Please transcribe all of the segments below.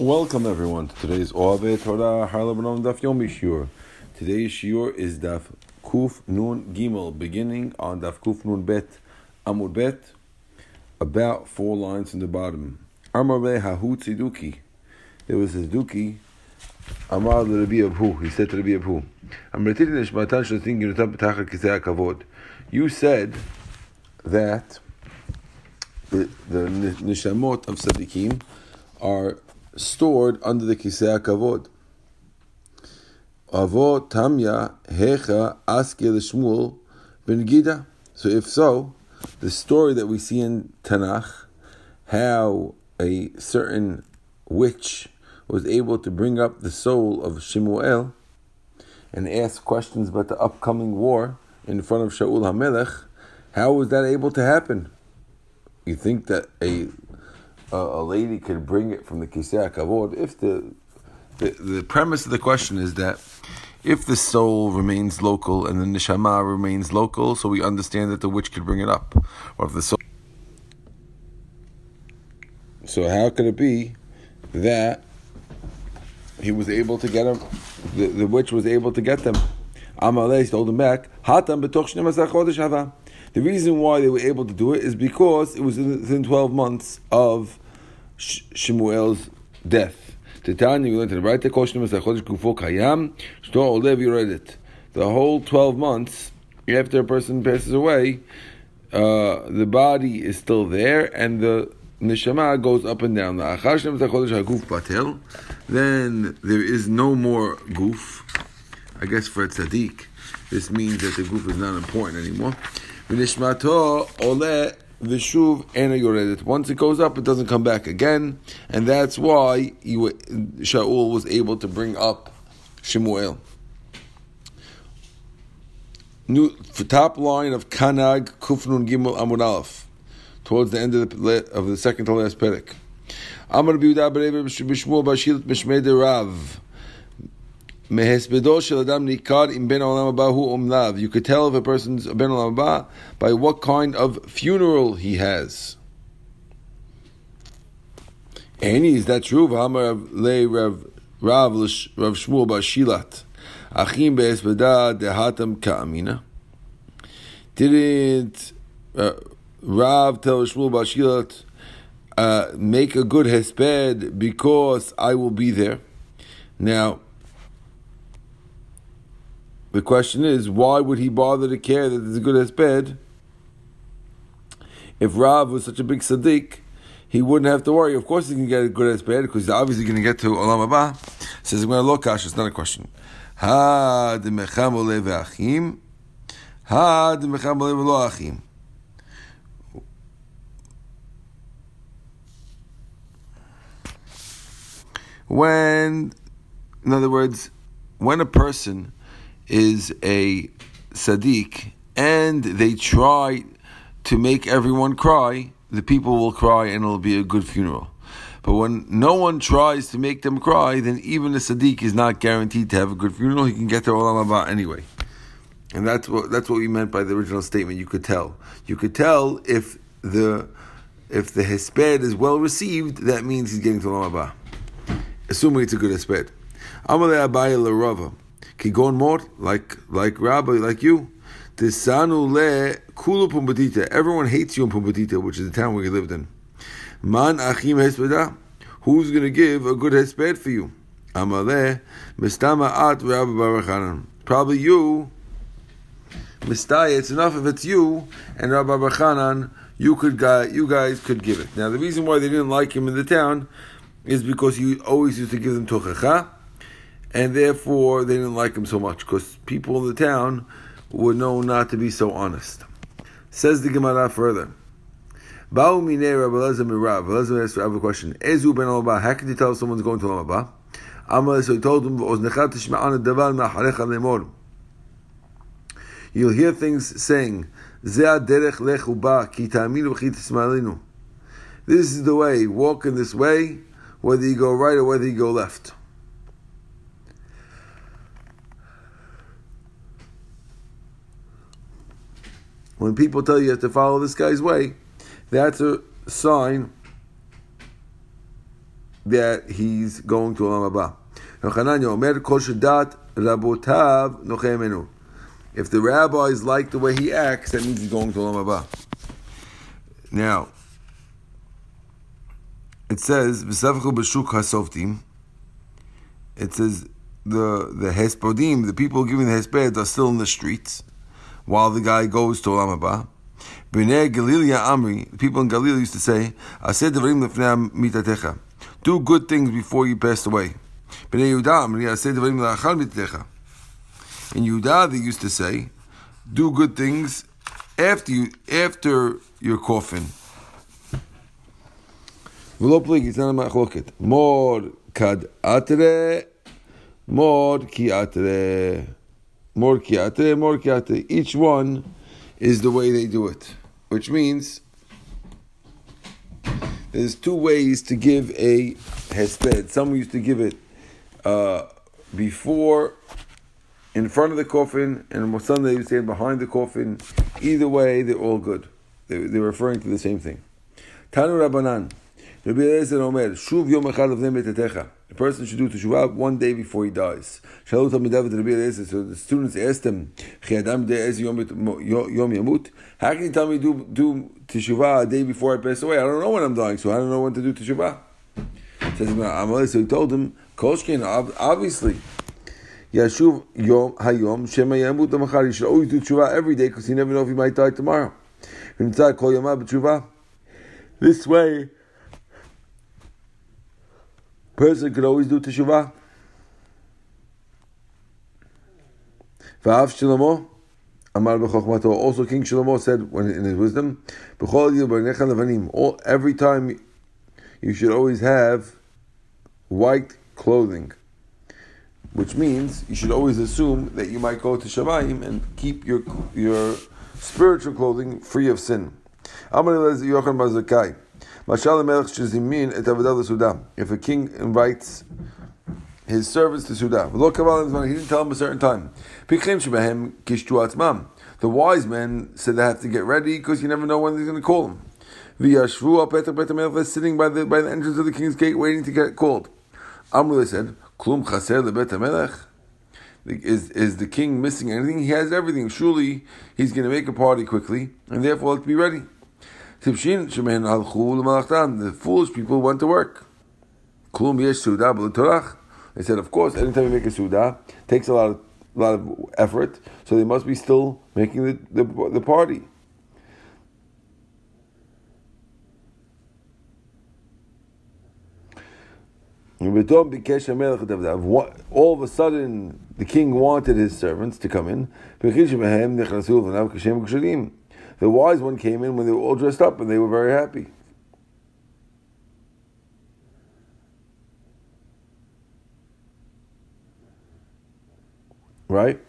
Welcome everyone to today's Oave Torah Harlebanon Daf Yomi Shiur. Today's Shiur is Daf Kuf Nun Gimel, beginning on Daf Kuf Nun Bet Amud Bet, about four lines in the bottom. Amar Hahu Tziduki. There was his Duki. Amar Rabbi Abhu. He said to Rabbi Abhu, Amratiti Nishmatan Shatin Ginutam Petachar Kisei. You said that the, the nishamot of tzaddikim are stored under the kisei kavod. Avo tamya hecha aske Shmuel ben Gida. So if so, the story that we see in Tanakh, how a certain witch was able to bring up the soul of Shemuel and ask questions about the upcoming war in front of Shaul HaMelech, how was that able to happen? You think that a a, a lady could bring it from the Kisei Kavod if the, the the premise of the question is that if the soul remains local and the neshama remains local, so we understand that the witch could bring it up, or if the soul. So how could it be that he was able to get them? The, the witch was able to get them. Amalei told him back. Hatam the reason why they were able to do it is because it was within 12 months of Shemuel's death. Titania, we learned in the question was Chodesh Gufo Kayam, Shto Olev Yoredet. The whole 12 months after a person passes away, uh, the body is still there and the neshama goes up and down. Then there is no more goof. I guess for a tzaddik, this means that the goof is not important anymore. V'nishmato ole v'shuv ena yoredet. Once it goes up, it doesn't come back again, and that's why Shaul was able to bring up Shemuel. New top line of Kanag Kufnun Gimel Amud Aleph, towards the end of the of the second to last perek. Amar Biuda Berev B'Shmuel Bashilat Mishmei Rav. You could tell if a person's ben olam by what kind of funeral he has. Any is that true? Rav Rav Shmuel Bashilat. Achim be'esbeda dehatam ka'amina. Didn't uh, Rav tell Shmuel Bashilat uh, make a good hesped because I will be there? Now. The question is, why would he bother to care that a good hesped? If Rav was such a big tzaddik, he wouldn't have to worry. Of course, he can get a good hesped because he's obviously going to get to Olam Haba. Says, I'm going to look, Ash, it's not a question. Ve'achim. Ve'lo achim. When, in other words, when a person is a sadiq and they try to make everyone cry, the people will cry and it'll be a good funeral. But when no one tries to make them cry, then even a sadiq is not guaranteed to have a good funeral. He can get to olam haba anyway. And that's what that's what we meant by the original statement. You could tell. You could tell if the if the hesped is well received, that means he's getting to olam haba. Assuming it's a good hesped. Amalei Abaye Larava. Kigon Mor, like like Rabbi, like you. Tisanu le kulu pumbedita. Everyone hates you in Pumbedita, which is the town where you lived in. Man achim hespeda. Who's going to give a good hesped for you? Amaleh mistama at Rabbi Barachanan. Probably you. Mistaya, it's enough if it's you and Rabbi Barachanan. You could you guys could give it. Now the reason why they didn't like him in the town is because he always used to give them tochacha and therefore they didn't like him so much because people in the town were known not to be so honest. Says the Gemara further. Rabbi. Lezer asked Rabbi a question. Ezu ben Alba. How can you tell someone's going to Alba? Amal so he told him. You'll hear things saying. This is the way. Walk in this way, whether you go right or whether you go left. When people tell you you have to follow this guy's way, that's a sign that he's going to Olam Haba. If the rabbis like the way he acts, that means he's going to Olam Haba. Now, it says, it says, the the hespodim, the people giving the hesped are still in the streets, while the guy goes to Olam Haba. B'nei Galilia Amri, the people in Galilee used to say, Aseh devarim lefnei mitatecha. Do good things before you pass away. B'nei Yehuda Amri, Aseh devarim la'achal mitatecha. In Yehuda, they used to say, do good things after you after your coffin. V'lo pligi, it's not a machloket. Mor kad atre, mor ki atre. Mor ki atre, mor ki atre. Each one is the way they do it which means there's two ways to give a hesped. Some used to give it uh, before, in front of the coffin, and some they used to say behind the coffin. Either way, they're all good. They, they're referring to the same thing. Tanu Rabbanan. Rabbi Eliezer Omer, Shuv Yom Echad Nemet a person should do teshuvah one day before he dies. So the students asked him, How can you tell me do do teshuvah a day before I pass away? I don't know when I'm dying, so I don't know when to do teshuvah. So he told him, Koshkin, obviously. Yashuv Yom Hayom Shema Yamut. You should always do teshuvah every day because you never know if you might die tomorrow. This way, person could always do teshuvah. Also, King Shlomo said when in his wisdom, all every time you should always have white clothing, which means you should always assume that you might go to Shamayim and keep your your spiritual clothing free of sin. Yochanan Bazakai. If a king invites his servants to Sudah, he didn't tell them a certain time. The wise men said they have to get ready because you never know when they're going to call them. Sitting by the by the entrance of the king's gate waiting to get called. Amrullah said, Klum chaser lebet is, is the king missing anything? He has everything. Surely he's going to make a party quickly, and therefore let's be ready. The foolish people went to work. They said, of course, anytime you make a suda, takes a lot of a lot of effort, so they must be still making the, the, the party. All of a sudden, the king wanted his servants to come in. The wise one came in when they were all dressed up and they were very happy. Right?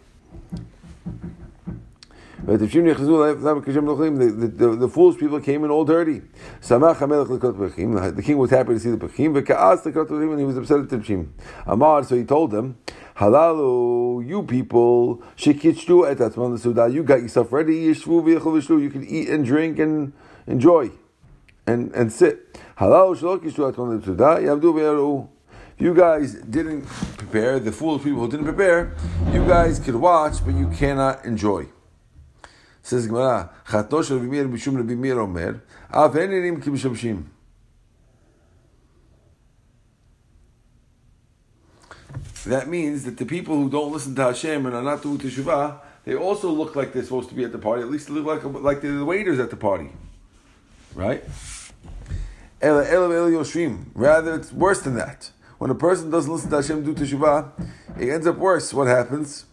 But the, the, the, foolish people came in all dirty. The king was happy to see the Pechim, and he was upset at the Pechim. Amar, so he told them, Halalu, you people. You got yourself ready. You can eat and drink and enjoy, and and sit. Halalu. You guys didn't prepare. The foolish people who didn't prepare, you guys could watch, but you cannot enjoy. Says Gemara, Chatno shel b'shum Rabbi Meir omer, Av enenim ki b'shamshim. That means that the people who don't listen to Hashem and are not doing teshuvah, they also look like they're supposed to be at the party. At least they look like like they're the waiters at the party, right? Rather, it's worse than that. When a person doesn't listen to Hashem do teshuvah, it ends up worse. What happens?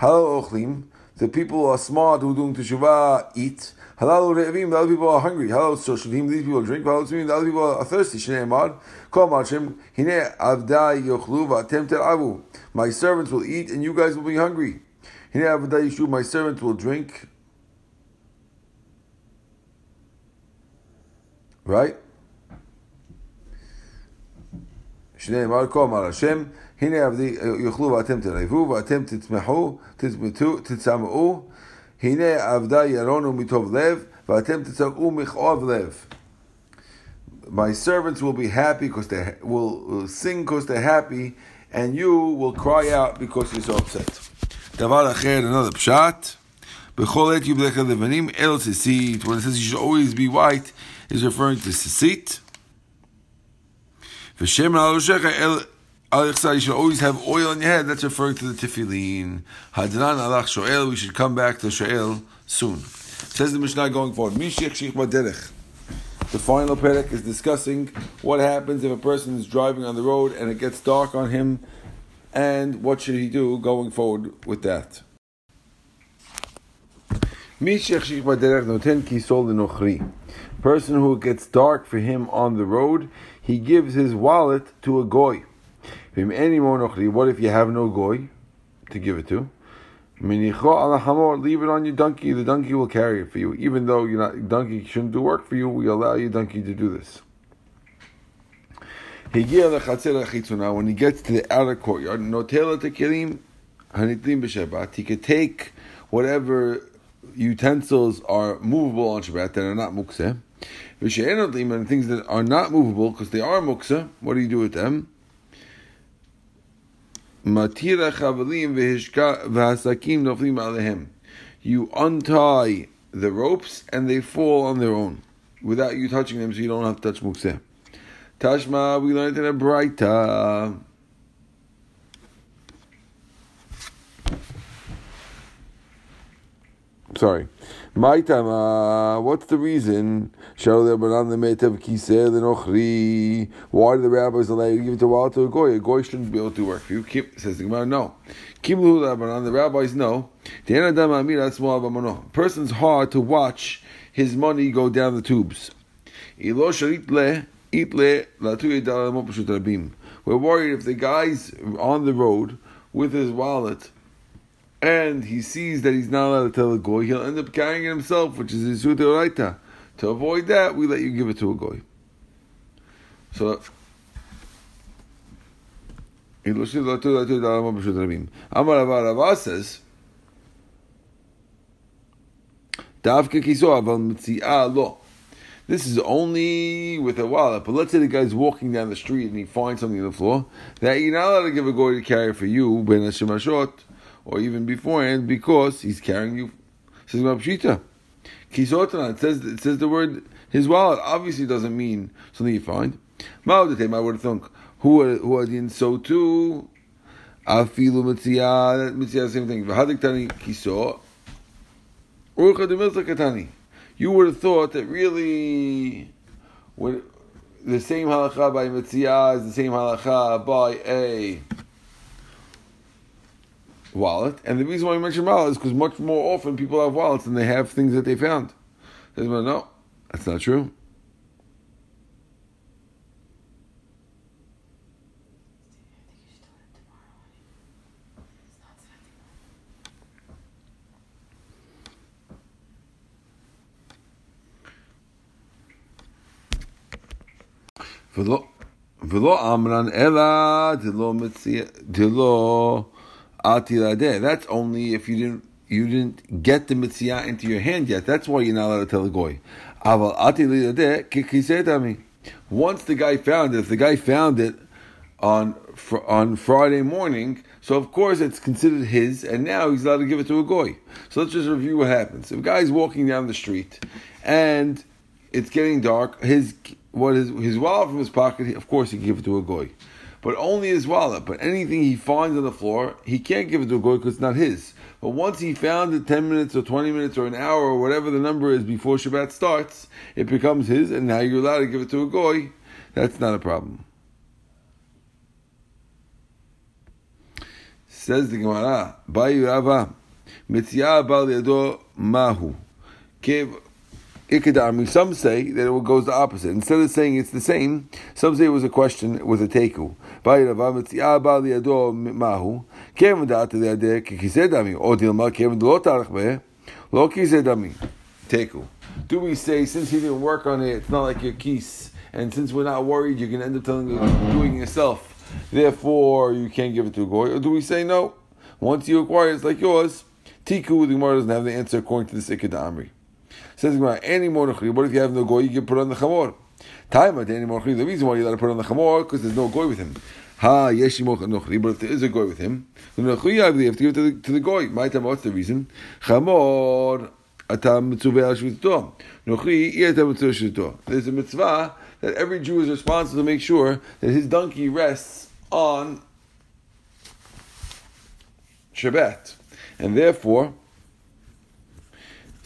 Halal ochlim the people who are smart who are doing teshuvah eat. Halal re'evim, the other people are hungry. Halal shoshivim, these people drink. Halal tzumim, the other people are thirsty. Shneimad, kol marshim, hine avdai yochlu v'atem avu. My servants will eat and you guys will be hungry. Hine avdai yishu, my servants will drink. Right? Shneimad, kol mar Hashem, הנה עבדי יאכלו ואתם תרעבו ואתם תצמחו, תצמאו, הנה עבדי ירונו מטוב לב ואתם תצמאו מכאוב לב. my servants will be happy because they will, will sing because they're happy, and you will cry out because you're so upset. Davar acher, another pshat. B'chol et yublecha levanim el sisit. When it says you should always be white, is referring to sisit. V'shem al el al you should always have oil on your head. That's referring to the tefillin. Hadran alach shoel. We should come back to shoel soon. Says the Mishnah going forward. Shich baderech. The final perek is discussing what happens if a person is driving on the road and it gets dark on him, and what should he do going forward with that. Person who gets dark for him on the road, he gives his wallet to a goy. What if you have no goy to give it to? Leave it on your donkey. The donkey will carry it for you. Even though you're not, donkey shouldn't do work for you, we allow your donkey to do this. When he gets to the outer courtyard, he could take whatever utensils are movable on Shabbat that are not mukseh. And things that are not movable because they are mukseh, what do you do with them? Matira chavalim v'hasakim noflim alehem. You untie the ropes and they fall on their own without you touching them, so you don't have to touch mukseh. Tashma, we learned in a braita. Sorry. My time, what's the reason? Why do the rabbis allow you to give it to a to a goy? A goy shouldn't be able to work for you. Keep, says the Gemara, no. The rabbis know. A person's hard to watch his money go down the tubes. We're worried if the guy's on the road with his wallet and he sees that he's not allowed to tell a goy, he'll end up carrying it himself, which is his sudaita. To avoid that, we let you give it to a goy. So Amar Rava says, This is only with a wallet, but let's say the guy's walking down the street and he finds something on the floor that you're not allowed to give a goy to carry for you, ben or even beforehand because he's carrying you. Says Pshita. Kisotana, it says it says the word his wallet obviously doesn't mean something you find. Ma'odatem, I would think who who are so too. Afilu mitziyah, mitziyah, same thing. V'hadik tani kiso. Urcha You would have thought that really, when the same halacha by mitziyah is the same halacha by a wallet. And the reason why we mention wallet is because much more often people have wallets and they have things that they found. Says, well, no, that's not true. ולא אמרן אלא דלא מציע, דלא that's only if you didn't you didn't get the mitzvah into your hand yet. That's why you're not allowed to tell the goy. Once the guy found it, if the guy found it on on Friday morning, so of course it's considered his, and now he's allowed to give it to a goy. So let's just review what happens. If a guy's walking down the street and it's getting dark, his what is his wallet from his pocket, of course he can give it to a goy but only his wallet. But anything he finds on the floor, he can't give it to a goy because it's not his. But once he found it 10 minutes or 20 minutes or an hour or whatever the number is before Shabbat starts, it becomes his, and now you're allowed to give it to a goy. That's not a problem. Says the Gemara, Bayu Rava, Bal Mahu. Some say that it goes the opposite. Instead of saying it's the same, some say it was a question with a teku. Do we say since he didn't work on it, it's not like your keys, and since we're not worried, you can end up telling doing it yourself. Therefore, you can't give it to a goy. Or do we say no? Once you acquire it, it's like yours. Teku, with the Gemara doesn't have the answer according to the Sikh Says Gemara, any more what if you have no goy, you can put on the chamor. Time The reason why you let to put on the chamor because there's no goy with him. Ha yeshimoch nochri, but if there is a goy with him, the you have to give it to the, to the goy. My time, what's the reason? Chamor atam mitzuveh al. Nochri iatam mitzuveh shvitato. There's a mitzvah that every Jew is responsible to make sure that his donkey rests on Shabbat, and therefore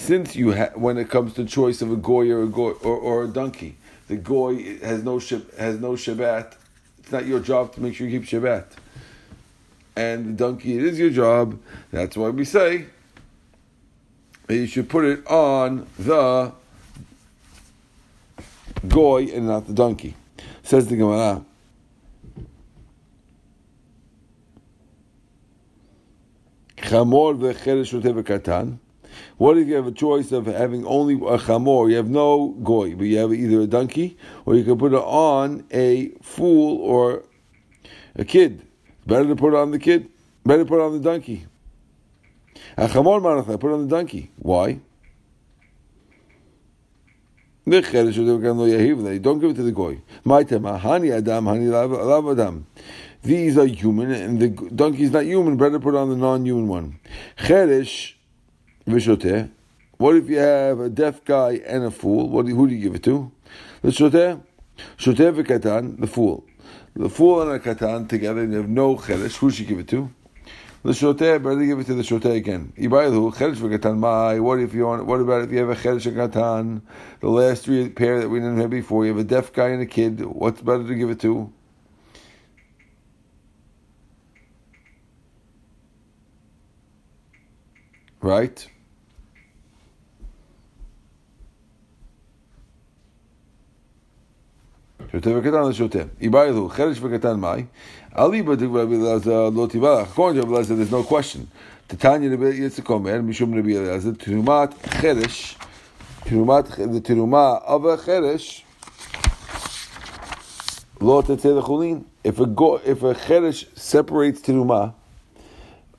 since you ha- when it comes to choice of a goy or a goy or, or a donkey, the goy has no has no Shabbat. It's not your job to make sure you keep Shabbat. And the donkey, it is your job. That's why we say you should put it on the goy and not the donkey. Says the Gemara. Chamor v'cheresh katan. What if you have a choice of having only a chamor? You have no goy, but you have either a donkey or you can put it on a fool or a kid. Better to put it on the kid. Better put it on the donkey. A chamor manach, put it on the donkey. Why? Don't give it to the goy. Adam, lav adam. These are human, and the donkey is not human. Better put on the non-human one. Cheresh What if you have a deaf guy and a fool? What do who do you give it to? The shoteh. Shoteh v'katan, the fool. The fool and a katan together, and you have no cheresh. Who should you give it to? The shoteh, better give it to the shoteh again. Ibayadu, cheresh v'katan mai. What if you want, what about if you have a cheresh and katan? The last three pair that we didn't have before, you have a deaf guy and a kid. What's better to give it to? Right? שותה וקטן לשותה. איבאילו, חרש וקטן מאי, אליבא דרבי אלעזר לא תיבלח. According to Rabbi Elazar, there's no question. תתניא רבי יצחק אומר, משום רבי אלעזר, תרומת חרש, תרומת, the תרומה of a חרש, לא תצא לחולין. If a, go, if a חרש separates תרומה,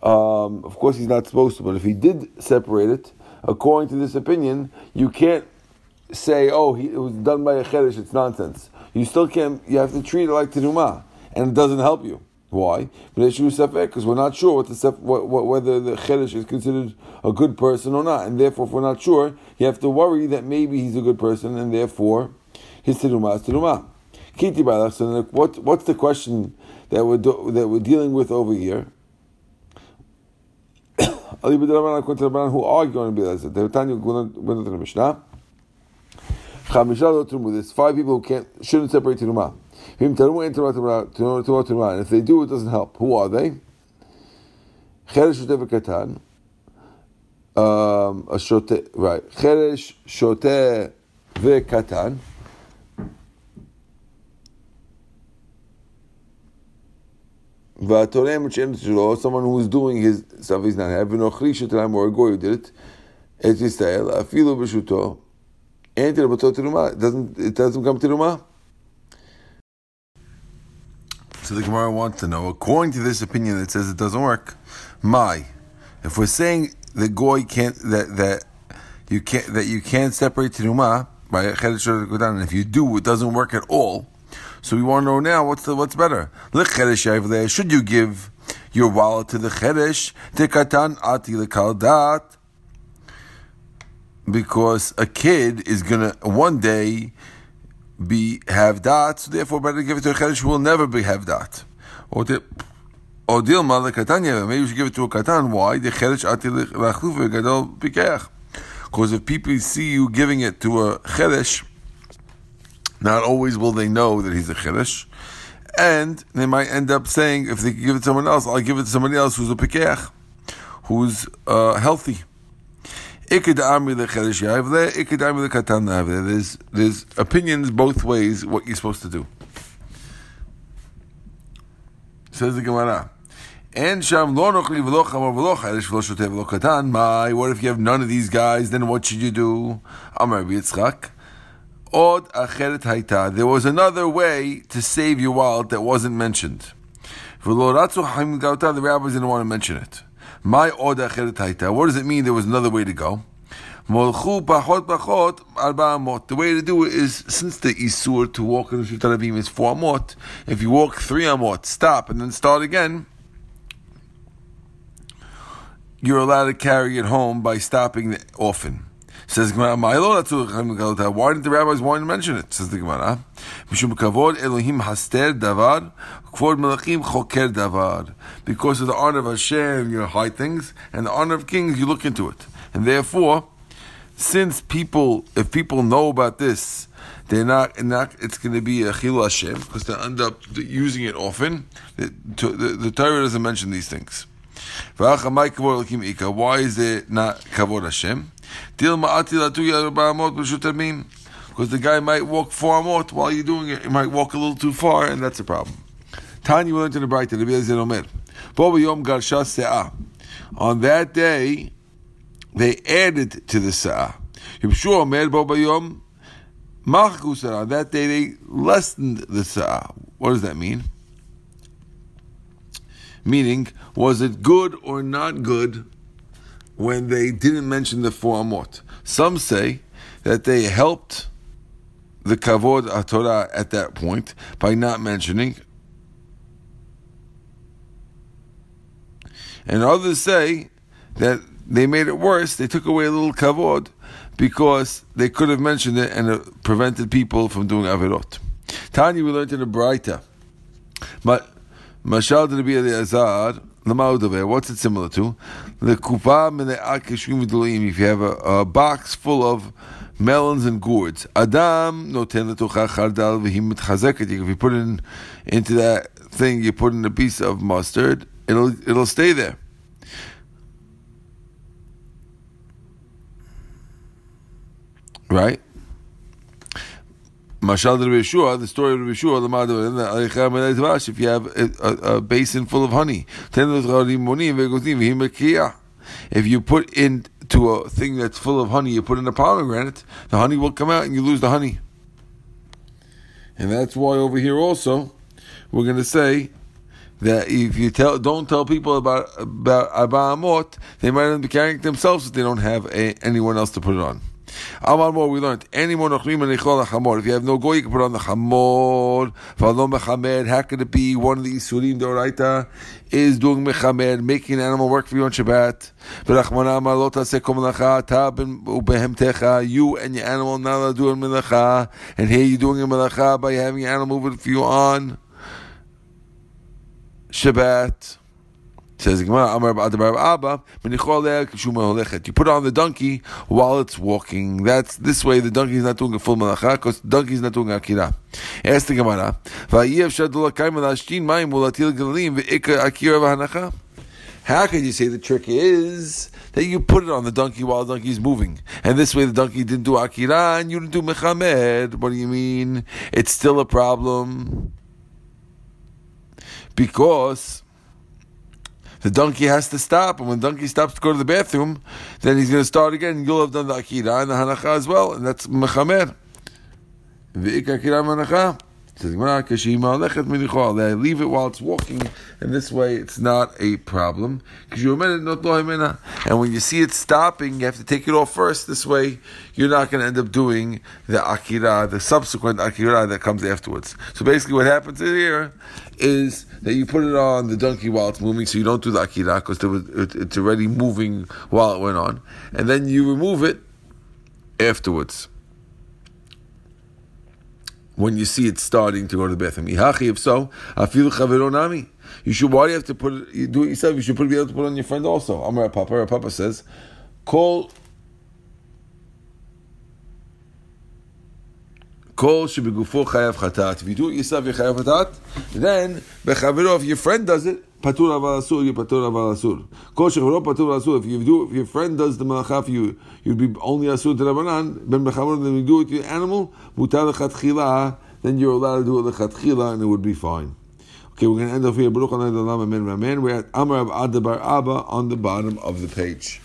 um, of course he's not supposed to, but if he did separate it, according to this opinion, you can't say, oh, he, it was done by a cheresh, it's nonsense. You still can't, you have to treat it like teruma, and it doesn't help you. Why? Because we're not sure what the what, what, whether the cheresh is considered a good person or not, and therefore, if we're not sure, you have to worry that maybe he's a good person, and therefore, his teruma is teruma. What what's the question that we're do, that we're dealing with over here? who are going to be like that? Went to the Mishnah. There's five people who can't shouldn't separate teruma. And if they do, it doesn't help. Who are they? Cheresh shote v'katan. Um, a shote, right. Cheresh shote v'katan. someone who is doing his stuff he's not having no chrisha or a goy who did it. Et Yisrael, afilu it doesn't it doesn't come to Ruma? So the Gemara wants to know, according to this opinion that says it doesn't work, my, if we're saying the goy can't that that you can't that you can't separate teruma by and if you do, it doesn't work at all. So we want to know now what's the what's better. Should you give your wallet to the cheresh? Tekatan ati lekaldat because a kid is gonna one day be have that, so therefore better give it to a cheresh who will never be have that. Or the or dilma lekatanya, maybe you should give it to a katan. Why? The cheresh ati lachluv gadol pikeach. Because if people see you giving it to a cheresh, not always will they know that he's a cheresh. And they might end up saying, if they give it to someone else, I'll give it to somebody else who's a pikeach, who's uh, healthy. There's there's opinions both ways what you're supposed to do. Says the Gemara. And sham what if you have none of these guys? Then what should you do? Amar Yitzchak. Od acheret hayta. There was another way to save your wallet that wasn't mentioned. The rabbis didn't want to mention it. My order What does it mean there was another way to go? The way to do it is, since the isur to walk in the Shut is four amot, if you walk three amot, stop, and then start again, you're allowed to carry it home by stopping often. Says Gemara, why didn't the rabbis want to mention it? Says the Gemara, Because of the honor of Hashem, you hide things, and the honor of kings, you look into it. And therefore, since people, if people know about this, they're not, not it's going to be a chil Hashem, because they end up using it often. The, the, the Torah doesn't mention these things. Why is it not kavod Hashem? Because the guy might walk four amot while you're doing it. He might walk a little too far, and that's a problem. Tanya went to the bright. On that day, they added to the sa'ah. On that day, they lessened the sa'ah. What does that mean? Meaning, was it good or not good when they didn't mention the four amot? Some say that they helped the kavod Torah at that point by not mentioning. And others say that they made it worse. They took away a little kavod because they could have mentioned it and it prevented people from doing averot. Tanya, we learned in the Braita. But Mashal the Azar, what's it similar to? The kupa If you have a, a box full of melons and gourds, Adam noten chardal If you put it in, into that thing, you put in a piece of mustard, it'll it'll stay there. Right? Mashal de Yeshua, the story of Yeshua, if you have a, a, a, basin full of honey, if you put into a thing that's full of honey, you put in a pomegranate, the honey will come out and you lose the honey. And that's why over here also, we're going to say that if you tell, don't tell people about about Arba Amot, they might end up carrying it themselves if they don't have a, anyone else to put it on. Amar more, we learned. Any more nochlim and chamor. If you have no goy, you can put on the chamor. V'alom mechamer. How could it be one of the isurim doraita is doing mechamer, making an animal work for you on Shabbat? V'rachmana amar lo taseh kol melacha tab ubehemtecha. You and your animal not allowed to melacha, and here you're doing a melacha by having your animal move for you on Shabbat. Says You put it on the donkey while it's walking. That's this way. The donkey is not doing a full malacha because the donkey is not doing akira. Ask the Gemara. How can you say the trick is that you put it on the donkey while the donkey is moving? And this way the donkey didn't do Akira and you didn't do Mechamer. What do you mean? It's still a problem. Because the donkey has to stop, and when the donkey stops to go to the bathroom, then he's going to start again, and you'll have done the akira and the hanacha as well, and that's mechamer. V'ik akira hanacha. They leave it while it's walking, and this way it's not a problem. And when you see it stopping, you have to take it off first. This way, you're not going to end up doing the akira, the subsequent akira that comes afterwards. So basically, what happens here is that you put it on the donkey while it's moving, so you don't do the akira because it's already moving while it went on, and then you remove it afterwards when you see it starting to go to the bathroom. If so, chaveronami. You should. Why do you have to put it? You do it yourself. You should put, be able to put it on your friend also. Amar Papa. Papa says, call. Kol shebegufo chayav chatat. If you do it yourself, you chayav chatat. Then bechavero, if your friend does it, patur aval asur, you patur aval asur. Kol shechavero patur asur. If you do, if your friend does the malacha for you, you'd be only asur to Rabbanan. Ben bechavero, then you do it to your animal, mutar lechatchila. Then you're allowed to do it lechatchila, and it would be fine. Okay, we're going to end off here. Baruch Amen. We're at Amar Abba on the bottom of the page.